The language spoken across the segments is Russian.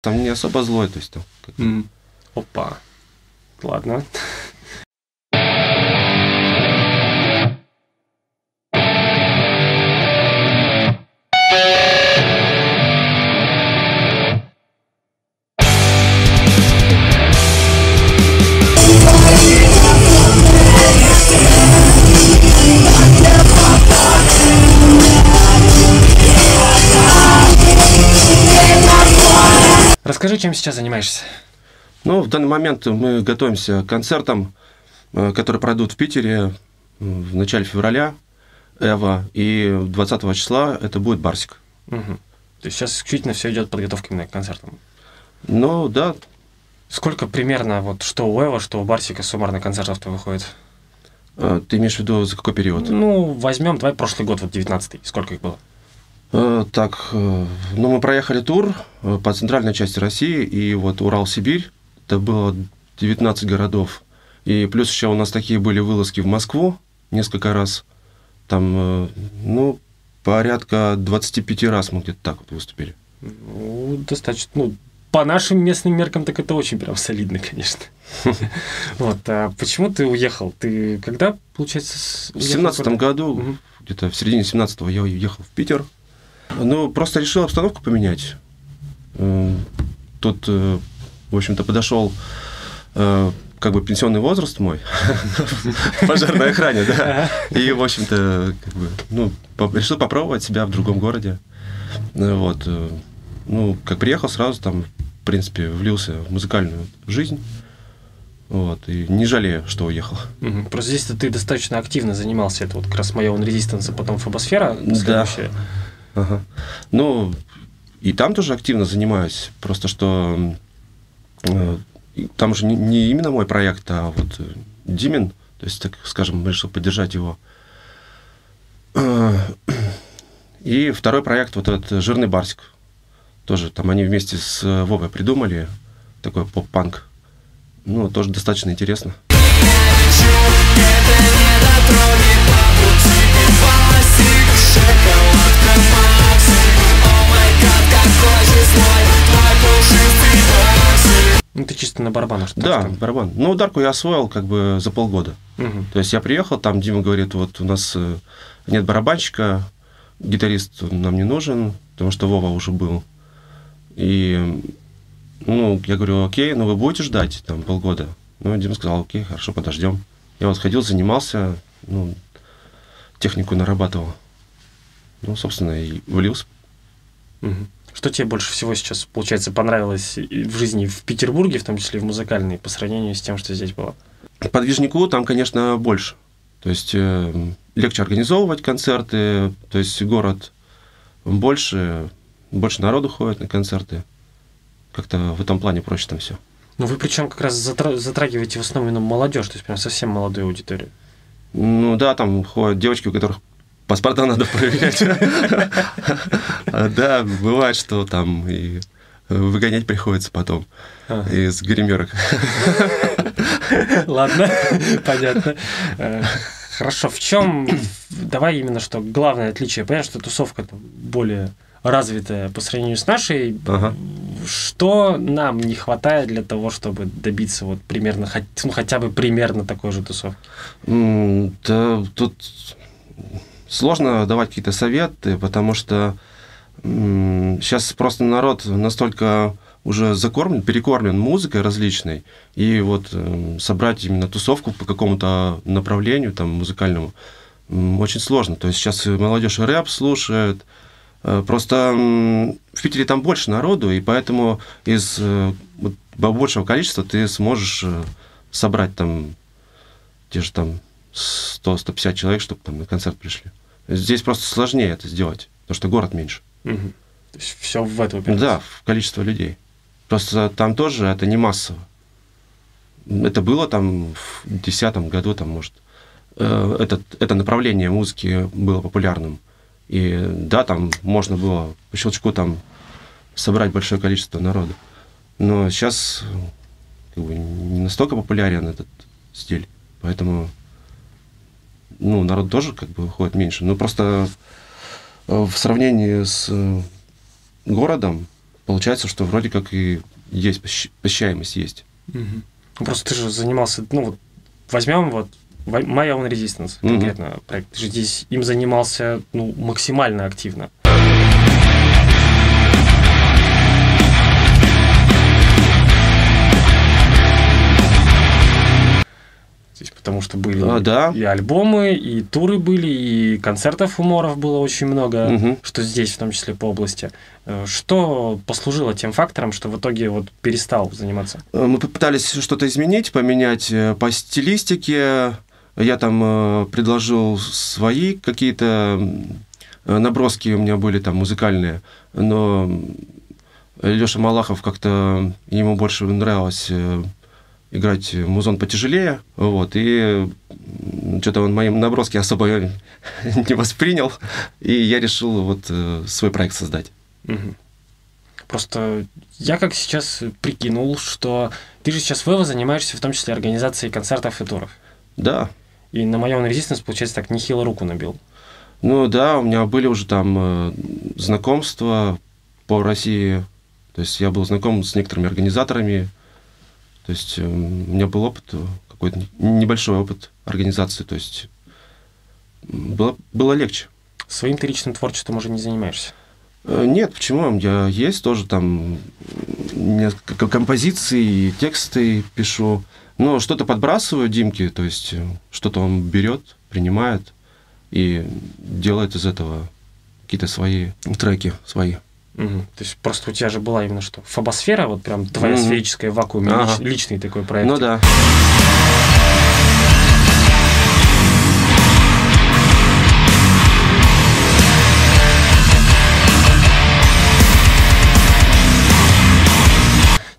Там не особо злой, то есть там... как М. Опа. Ладно. Расскажи, чем сейчас занимаешься. Ну, в данный момент мы готовимся к концертам, э, которые пройдут в Питере в начале февраля, Эва, и 20 числа это будет Барсик. Мгм. То есть сейчас исключительно все идет подготовка именно к концертам. Ну, да, Сколько примерно, вот что у Эва, что у Барсика суммарно концертов-то выходит? э, ты имеешь в виду за какой период? Ну, возьмем, давай прошлый год, вот 19-й. Сколько их было? Э, Так, э, ну, мы проехали тур э, по центральной части России, и вот Урал-Сибирь, это было 19 городов. И плюс еще у нас такие были вылазки в Москву несколько раз. Там, ну, порядка 25 раз мы где-то так вот выступили. Ну, достаточно, ну, по нашим местным меркам, так это очень прям солидно, конечно. Вот, а почему ты уехал? Ты когда, получается, В семнадцатом году, где-то в середине 17-го я уехал в Питер. Ну, просто решил обстановку поменять. Тут, э, в общем-то, подошел э, как бы пенсионный возраст мой пожарной охране, да. И, в общем-то, как бы, ну, решил попробовать себя в другом городе. Э, Вот. Ну, как приехал, сразу там, в принципе, влился в музыкальную жизнь. Вот. И не жалею, что уехал. Мгм. Просто здесь ты достаточно активно занимался. Это вот как раз моя он резистанс, а потом фобосфера. Да. Ага. Ну, и там тоже активно занимаюсь. Просто что э, там же не, не именно мой проект, а вот э, Димин. То есть, так скажем, решил поддержать его. Э, И второй проект, вот этот «Жирный барсик». Тоже там они вместе с э, Вовой придумали такой поп-панк. Ну, тоже достаточно интересно. Ну, ты чисто на барабанах. Да, там. барабан. Ну, ударку я освоил как бы за полгода. Мгм. То есть я приехал, там Дима говорит, вот у нас э, нет барабанщика, гитарист нам не нужен, потому что Вова уже был. И, ну, я говорю, окей, ну вы будете ждать там полгода? Ну, Дима сказал, окей, хорошо, подождем. Я вот ходил, занимался, ну, технику нарабатывал. Ну, собственно, и влился. Мгм. Что тебе больше всего сейчас, получается, понравилось в жизни в Петербурге, в том числе и в музыкальной, по сравнению с тем, что здесь было? Подвижнику там, конечно, больше. То есть э, легче организовывать концерты, то есть город больше, больше народу ходит на концерты. Как-то в этом плане проще там все. Ну, вы причем как раз затра- затрагиваете в основном молодежь, то есть прям совсем молодую аудиторию. Ну да, там ходят девочки, у которых паспорта надо проверять. Да, бывает, что там и выгонять приходится потом из гримерок. Ладно, понятно. Э, Хорошо, в чем, давай именно что главное отличие. Понятно, что тусовка более развитая по сравнению с нашей. Ага. Что нам не хватает для того, чтобы добиться вот примерно, ну, хотя бы примерно такой же тусовки? Да, тут сложно давать какие-то советы, потому что сейчас просто народ настолько уже закормлен, перекормлен музыкой различной, и вот м, собрать именно тусовку по какому-то направлению там музыкальному очень сложно. То есть сейчас молодежь рэп слушает, Э, Просто в Питере там больше народу, и поэтому из э, большего количества ты сможешь э, собрать там те же там 100-150 человек, чтобы там на концерт пришли. Здесь просто сложнее это сделать, потому что город меньше. Мгм. То есть все в это упирается. Да, в количество людей. Просто там тоже это не массово. Это было там в 2010 году, там, может, э, этот, это направление музыки было популярным. И да, там можно было по щелчку там собрать большое количество народа. Но сейчас как бы, не настолько популярен этот стиль. Поэтому ну, народ тоже как бы ходит меньше. Но просто э, в сравнении с э, городом получается, что вроде как и есть посещаемость есть. Угу. Просто ты же занимался, ну вот возьмем вот My Own Resistance, конкретно mm проект. Ты же здесь им занимался ну, максимально активно. Здесь, потому что были а, да. и альбомы, и туры были, и концертов уморов было очень много, угу. что здесь, в том числе по области. Э, что послужило тем фактором, что в итоге вот перестал заниматься? Э, мы попытались что-то изменить, поменять э, по стилистике. Я там предложил свои какие-то наброски у меня были там музыкальные, но Леша Малахов как-то ему больше нравилось играть музон потяжелее, вот, и что-то он мои наброски особо не воспринял, и я решил вот э, свой проект создать. Угу. Просто я как сейчас прикинул, что ты же сейчас в Эво занимаешься в том числе организацией концертов и туров. Да. И на моем резистенс, получается, так нехило руку набил. Ну да, у меня были уже там э, знакомства по России. То есть я был знаком с некоторыми организаторами, то есть э, у меня был опыт, э, какой-то небольшой опыт организации, то есть было, было легче. Своим ты личным творчеством уже не занимаешься? Э, нет, почему? Я есть тоже там несколько композиций, тексты пишу. Но что-то подбрасываю Димке, то есть что-то он берет, принимает и делает из этого какие-то свои треки, свои. Угу. То есть просто у тебя же была именно что? Фобосфера, вот прям твоя угу. сферическая вакуум, ага. лич, личный такой проект. Ну да.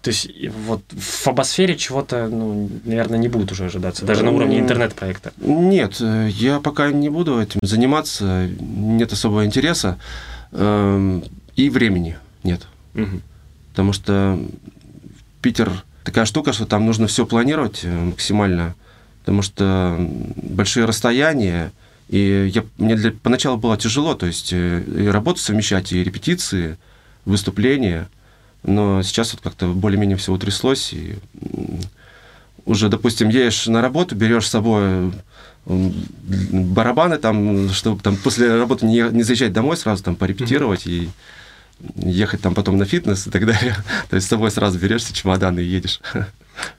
То есть вот в фобосфере чего-то, ну, наверное, не будет уже ожидаться, даже на уровне интернет-проекта. Нет, э, я пока не буду этим заниматься, нет особого интереса. И времени нет. Угу. Потому что Питер такая штука, что там нужно все планировать э, максимально, потому что большие расстояния, и я, мне для, поначалу было тяжело, то есть э, и работу совмещать, и репетиции, выступления, но сейчас вот как-то более-менее все утряслось, и уже, допустим, едешь на работу, берешь с собой барабаны там, чтобы там после работы не, не заезжать домой сразу там порепетировать mm-hmm. и ехать там потом на фитнес и так далее. То есть с собой сразу берешься чемодан и едешь.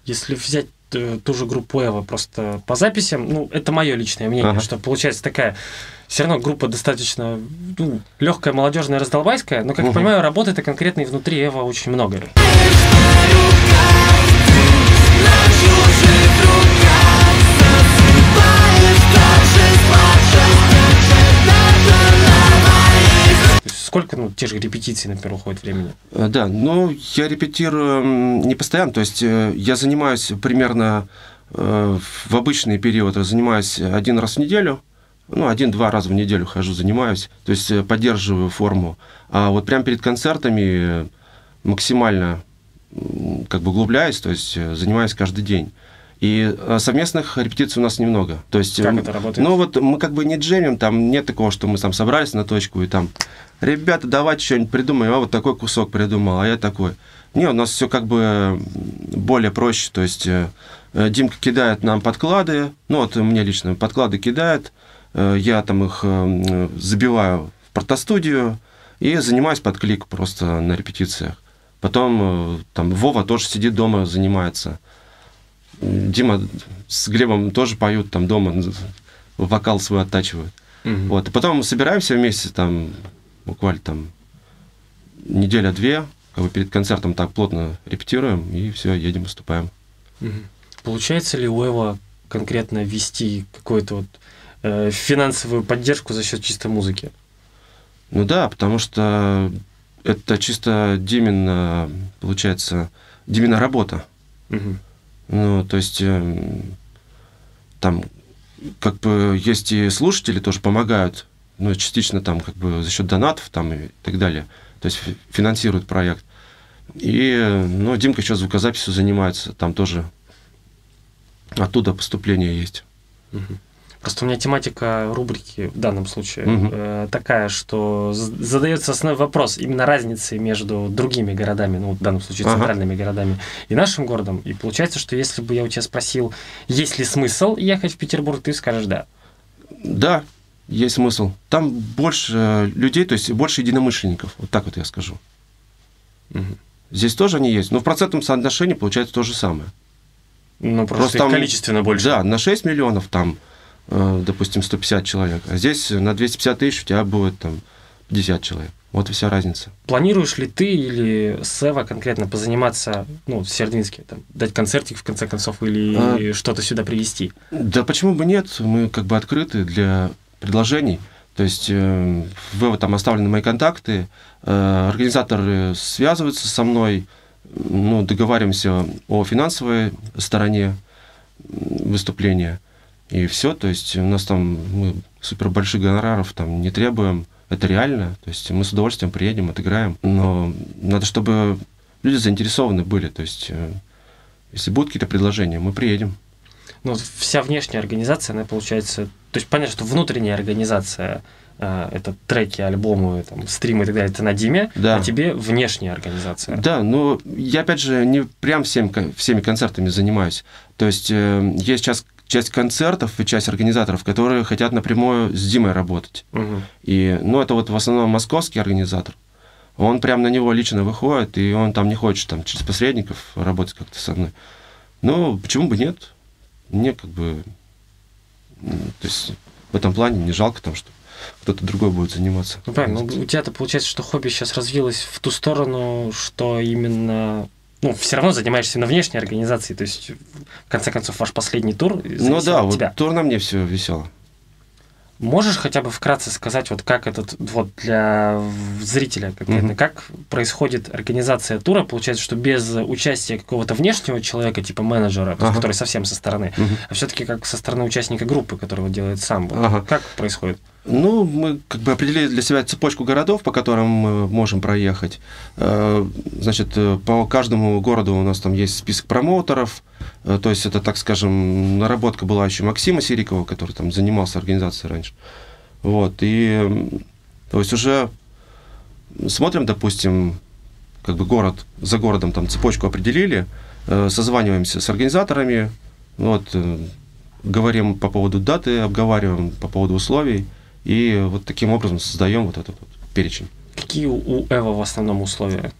Если взять э, ту же группу Эва просто по записям, ну, это мое личное мнение, ага. что получается такая все равно группа достаточно ну, легкая, молодежная, раздолбайская, но, как угу. я понимаю, работы-то конкретно и внутри Эва очень много. Сколько, ну, те же репетиции, например, уходит времени? Э, да, ну, я репетирую не постоянно, то есть э, я занимаюсь примерно э, в обычный период, занимаюсь один раз в неделю, ну, один-два раза в неделю хожу, занимаюсь, то есть поддерживаю форму. А вот прямо перед концертами максимально как бы углубляюсь, то есть занимаюсь каждый день. И совместных репетиций у нас немного. То есть, как это работает? Ну вот мы как бы не джемим, там нет такого, что мы там собрались на точку и там ребята, давайте что-нибудь придумаем, а вот такой кусок придумал, а я такой. Не, у нас все как бы более проще, то есть э, Димка кидает нам подклады, ну вот мне лично подклады кидает, э, я там их э, забиваю в протостудию и занимаюсь под клик просто на репетициях. Потом там Вова тоже сидит дома, занимается. Дима с Глебом тоже поют там дома, вокал свой оттачивают. Угу. Вот. И потом мы собираемся вместе, там, буквально там неделя-две, как бы перед концертом так плотно репетируем, и все, едем, выступаем. Получается ли у Эва конкретно вести какую-то вот э, финансовую поддержку за счет чисто музыки? Ну да, потому что это чисто Димина, получается, Димина работа. Угу. Ну, то есть э, там как бы есть и слушатели тоже помогают ну, частично там как бы за счет донатов там и так далее. То есть финансирует проект. И, ну, Димка еще звукозаписью занимается, там тоже оттуда поступление есть. Угу. Просто у меня тематика рубрики в данном случае угу. э, такая, что задается основной вопрос именно разницы между другими городами, ну, в данном случае центральными ага. городами, и нашим городом. И получается, что если бы я у тебя спросил, есть ли смысл ехать в Петербург, ты скажешь да. Да, есть смысл. Там больше людей, то есть больше единомышленников, вот так вот я скажу. Угу. Здесь тоже они есть, но в процентном соотношении получается то же самое. Ну, просто, просто там, количественно больше. Да, на 6 миллионов там, э, допустим, 150 человек, а здесь на 250 тысяч у тебя будет там 50 человек. Вот и вся разница. Планируешь ли ты или Сева конкретно позаниматься, ну, в Сердвинске, там, дать концертик в конце концов или а... что-то сюда привезти? Да почему бы нет? Мы как бы открыты для предложений. То есть э, в там оставлены мои контакты, э, организаторы связываются со мной, ну, договариваемся о финансовой стороне выступления. И все, то есть у нас там мы супер больших гонораров там не требуем, это реально, то есть мы с удовольствием приедем, отыграем, но надо, чтобы люди заинтересованы были, то есть э, если будут какие-то предложения, мы приедем. Ну, вся внешняя организация, она получается, то есть понятно, что внутренняя организация э, это треки, альбомы, там, стримы и так далее, это на Диме, да. а тебе внешняя организация. Да, но я, опять же, не прям всем, всеми концертами занимаюсь. То есть э, есть сейчас часть концертов и часть организаторов, которые хотят напрямую с Димой работать. Угу. И, ну, это вот в основном московский организатор. Он прям на него лично выходит, и он там не хочет там через посредников работать как-то со мной. Ну, почему бы нет? Мне как бы... То есть в этом плане не жалко там, что кто-то другой будет заниматься. Ну, правильно. Ну, у тебя-то получается, что хобби сейчас развилось в ту сторону, что именно ну, все равно занимаешься на внешней организации, то есть, в конце концов, ваш последний тур Ну да, вот тебя. тур на мне все весело. Можешь хотя бы вкратце сказать, вот как этот, вот для зрителя конкретно, mm-hmm. как происходит организация тура? Получается, что без участия какого-то внешнего человека, типа менеджера, ага. который совсем со стороны, mm-hmm. а все-таки как со стороны участника группы, которого делает сам. Вот, ага. Как происходит? Ну, мы как бы определили для себя цепочку городов, по которым мы можем проехать. Э, значит, э, по каждому городу у нас там есть список промоутеров. Э, то есть это, так скажем, наработка была еще Максима Сирикова, который там занимался организацией раньше. Вот, и то есть уже смотрим, допустим, как бы город за городом там цепочку определили, созваниваемся с организаторами, вот, говорим по поводу даты, обговариваем по поводу условий – и вот таким образом создаем вот этот вот перечень. Какие у Эва в основном условия?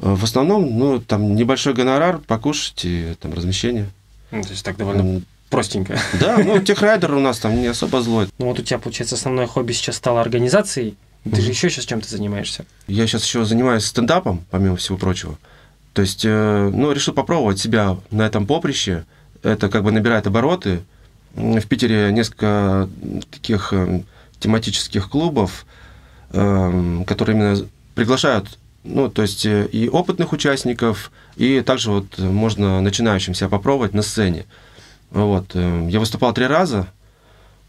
Э, в основном, ну, там небольшой гонорар, покушать и там размещение. Ну, то есть так довольно простенько. Да, ну, техрайдер у нас там не особо злой. Ну, вот у тебя, получается, основное хобби сейчас стало организацией. Ты mm-hmm. же еще сейчас чем-то занимаешься? Я сейчас еще занимаюсь стендапом, помимо всего прочего. То есть, э, ну, решил попробовать себя на этом поприще. Это как бы набирает обороты, в Питере несколько таких э, тематических клубов, э, которые именно приглашают, ну, то есть э, и опытных участников, и также вот можно начинающим себя попробовать на сцене. Вот. Я выступал три раза,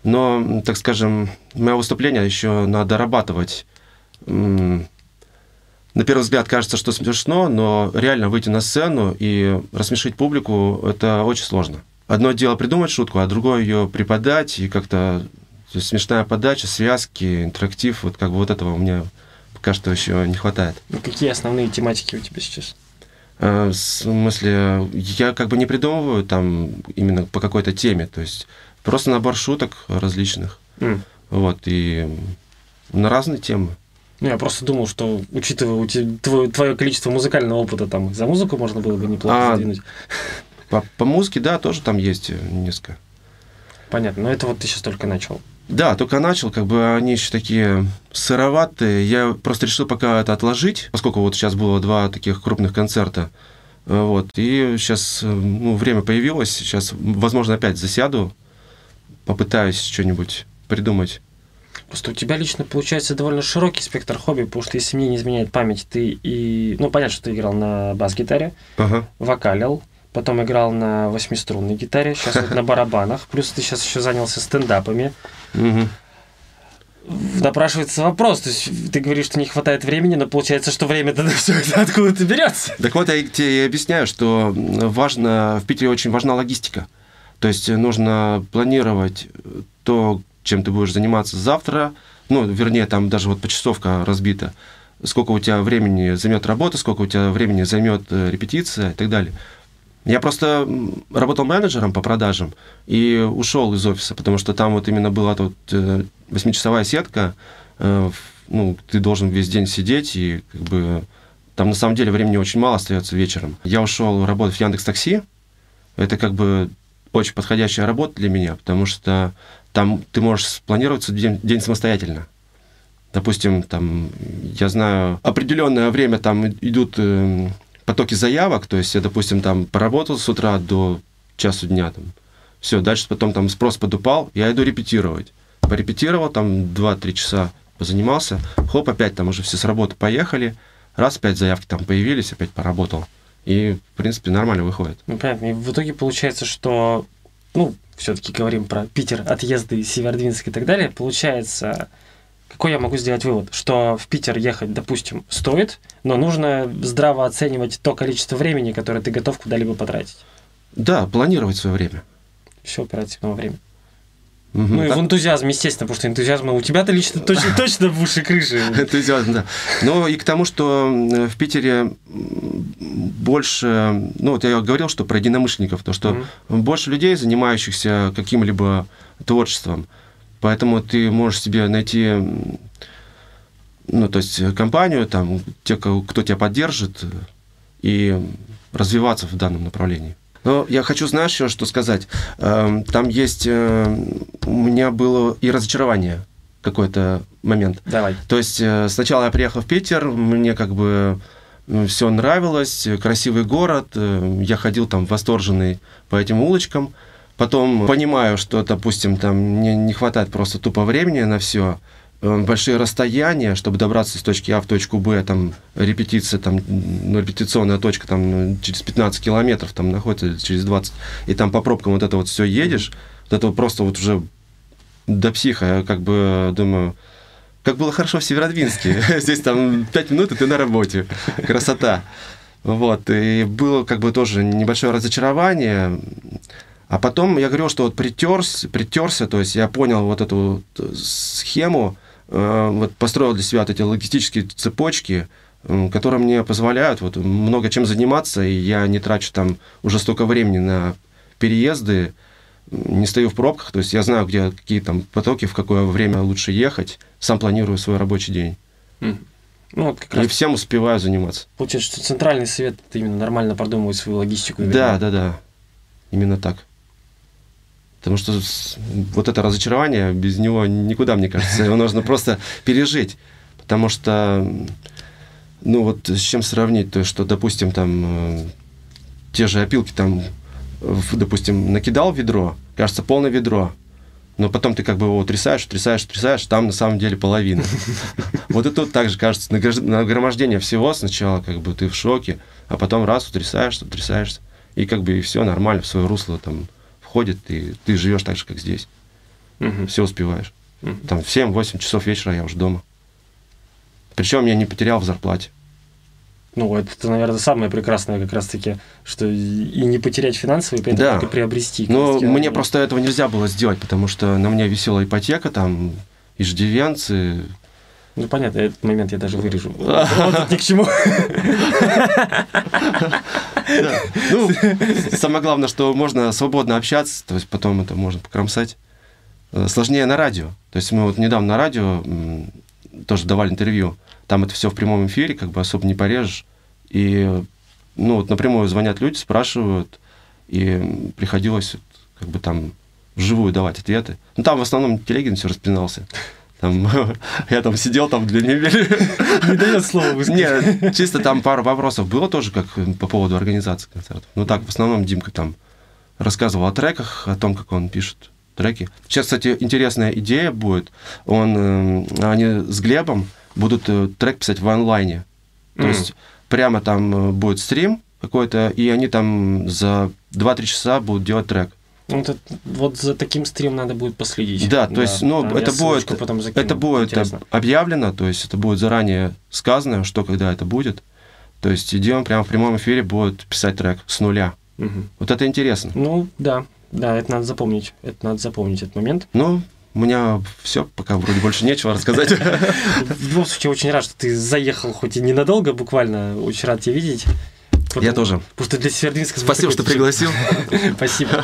но, так скажем, мое выступление еще надо дорабатывать. На первый взгляд кажется, что смешно, но реально выйти на сцену и рассмешить публику – это очень сложно одно дело придумать шутку, а другое ее преподать и как-то смешная подача, связки, интерактив, вот как бы вот этого у меня пока что еще не хватает. Ну, какие основные тематики у тебя сейчас? А, в смысле, я как бы не придумываю там именно по какой-то теме, то есть просто набор шуток различных. Mm. Вот, и на разные темы. Ну, я просто думал, что, учитывая твое, твое количество музыкального опыта, там за музыку можно было бы неплохо а, задвинуть. По, по музыке, да, тоже там есть несколько. Понятно, но это вот ты сейчас только начал. Да, только начал, как бы они еще такие сыроватые. Я просто решил пока это отложить, поскольку вот сейчас было два таких крупных концерта. Вот, и сейчас ну, время появилось, сейчас, возможно, опять засяду, попытаюсь что-нибудь придумать. Просто у тебя лично получается довольно широкий спектр хобби, потому что, если мне не изменяет память, ты и... Ну, понятно, что ты играл на бас-гитаре, ага. вокалил, потом играл на восьмиструнной гитаре, сейчас вот на барабанах, плюс ты сейчас еще занялся стендапами. Напрашивается вопрос, то есть ты говоришь, что не хватает времени, но получается, что время тогда все это откуда-то берется. Так вот, я тебе объясняю, что важно, в Питере очень важна логистика. То есть нужно планировать то, чем ты будешь заниматься завтра, ну, вернее, там даже вот почасовка разбита, сколько у тебя времени займет работа, сколько у тебя времени займет э, репетиция и так далее. Я просто работал менеджером по продажам и ушел из офиса, потому что там вот именно была тут э, восьмичасовая сетка, э, ну, ты должен весь день сидеть, и как бы там на самом деле времени очень мало остается вечером. Я ушел работать в Яндекс Такси. Это как бы очень подходящая работа для меня, потому что там ты можешь спланировать день, день самостоятельно. Допустим, там, я знаю, определенное время там идут э, потоки заявок, то есть я, допустим, там поработал с утра до часу дня, там, все, дальше потом там спрос подупал, я иду репетировать. Порепетировал там 2-3 часа, позанимался, хоп, опять там уже все с работы поехали, раз, опять заявки там появились, опять поработал. И, в принципе, нормально выходит. Ну, понятно. И в итоге получается, что, ну, все-таки говорим про Питер, отъезды, Северодвинск и так далее, получается, какой я могу сделать вывод? Что в Питер ехать, допустим, стоит, но нужно здраво оценивать то количество времени, которое ты готов куда-либо потратить. Да, планировать свое время. Все оперативного времени. Угу, ну так? и в энтузиазм, естественно, потому что энтузиазм у тебя-то лично точно, точно в уши крыши. Энтузиазм, да. Но и к тому, что в Питере больше, ну вот я говорил, что про единомышленников, то что больше людей, занимающихся каким-либо творчеством. Поэтому ты можешь себе найти, ну то есть компанию, там, те, кто тебя поддержит, и развиваться в данном направлении. Но я хочу, знаешь, еще что сказать. Эм, там есть... Э, у меня было и разочарование какой-то момент. Давай. То есть э, сначала я приехал в Питер, мне как бы все нравилось, красивый город, э, я ходил там восторженный по этим улочкам. Потом понимаю, что, допустим, там мне не хватает просто тупо времени на все, Э, большие расстояния, чтобы добраться с точки А в точку Б, там репетиция, там, ну, репетиционная точка там через 15 километров там находится, через 20, и там по пробкам вот это вот все едешь, вот это вот просто вот уже до психа, я как бы думаю, как было хорошо в Северодвинске, здесь там 5 минут, и ты на работе, красота. Вот, и было как бы тоже небольшое разочарование, а потом я говорил, что вот притерся, притерся, то есть я понял вот эту вот схему, Э, вот построил для себя вот эти логистические цепочки, которые мне позволяют вот много чем заниматься, и я не трачу там уже столько времени на переезды, не стою в пробках, то есть я знаю, где какие там потоки, в какое время лучше ехать, сам планирую свой рабочий день. Mm. Ну, вот как и раз всем успеваю заниматься. Получается, что центральный совет именно нормально продумывает свою логистику. Да, да, да. Именно так. Потому что вот это разочарование, без него никуда, мне кажется, его нужно просто пережить. Потому что, ну вот с чем сравнить, то что, допустим, там э, те же опилки там, допустим, накидал ведро, кажется, полное ведро, но потом ты как бы его трясаешь, трясаешь, трясаешь, там на самом деле половина. Вот и тут также кажется, нагромождение всего сначала как бы ты в шоке, а потом раз утрясаешься, утрясаешься, и как бы и все нормально в свое русло там входит, и ты живешь так же, как здесь. Угу. Все успеваешь. Угу. Там в 7-8 часов вечера я уже дома. Причем я не потерял в зарплате. Ну, это, наверное, самое прекрасное как раз-таки, что и не потерять финансовые, при этом да. приобрести. Но мне просто этого нельзя было сделать, потому что на мне висела ипотека, там, иждивенцы. Ну, понятно, этот момент я даже вырежу. Вот ни к чему. Ну, самое главное, что можно свободно общаться, то есть потом это можно покромсать. Э, сложнее на радио. То есть мы вот недавно на радио тоже давали интервью. Там это все в прямом эфире, как бы особо не порежешь. И ну, вот напрямую звонят люди, спрашивают, и приходилось как бы там вживую давать ответы. Ну, там в основном Телегин все распинался. Там, я там сидел там две недели. Не дает слова высказать. Нет, чисто там пару вопросов было тоже как по поводу организации концертов. Ну так, в основном Димка там рассказывал о треках, о том, как он пишет треки. Сейчас, кстати, интересная идея будет. Он, э, они с Глебом будут э, трек писать в онлайне. То mm. есть прямо там э, будет стрим какой-то, и они там за 2-3 часа будут делать трек. Вот, вот за таким стрим надо будет последить. Да, то да, есть, ну, да, это будет, потом это будет Интересно. объявлено, то есть это будет заранее сказано, что когда это будет. То есть идем прямо в прямом эфире, будет писать трек с нуля. Угу. Вот это интересно. Ну, да, да, это надо запомнить, это надо запомнить этот момент. Ну, у меня все, пока вроде больше нечего рассказать. В любом случае, очень рад, что ты заехал, хоть и ненадолго, буквально, очень рад тебя видеть. Потому, Я тоже. Потому что для Севердвинска... Спасибо, что пригласил. Спасибо.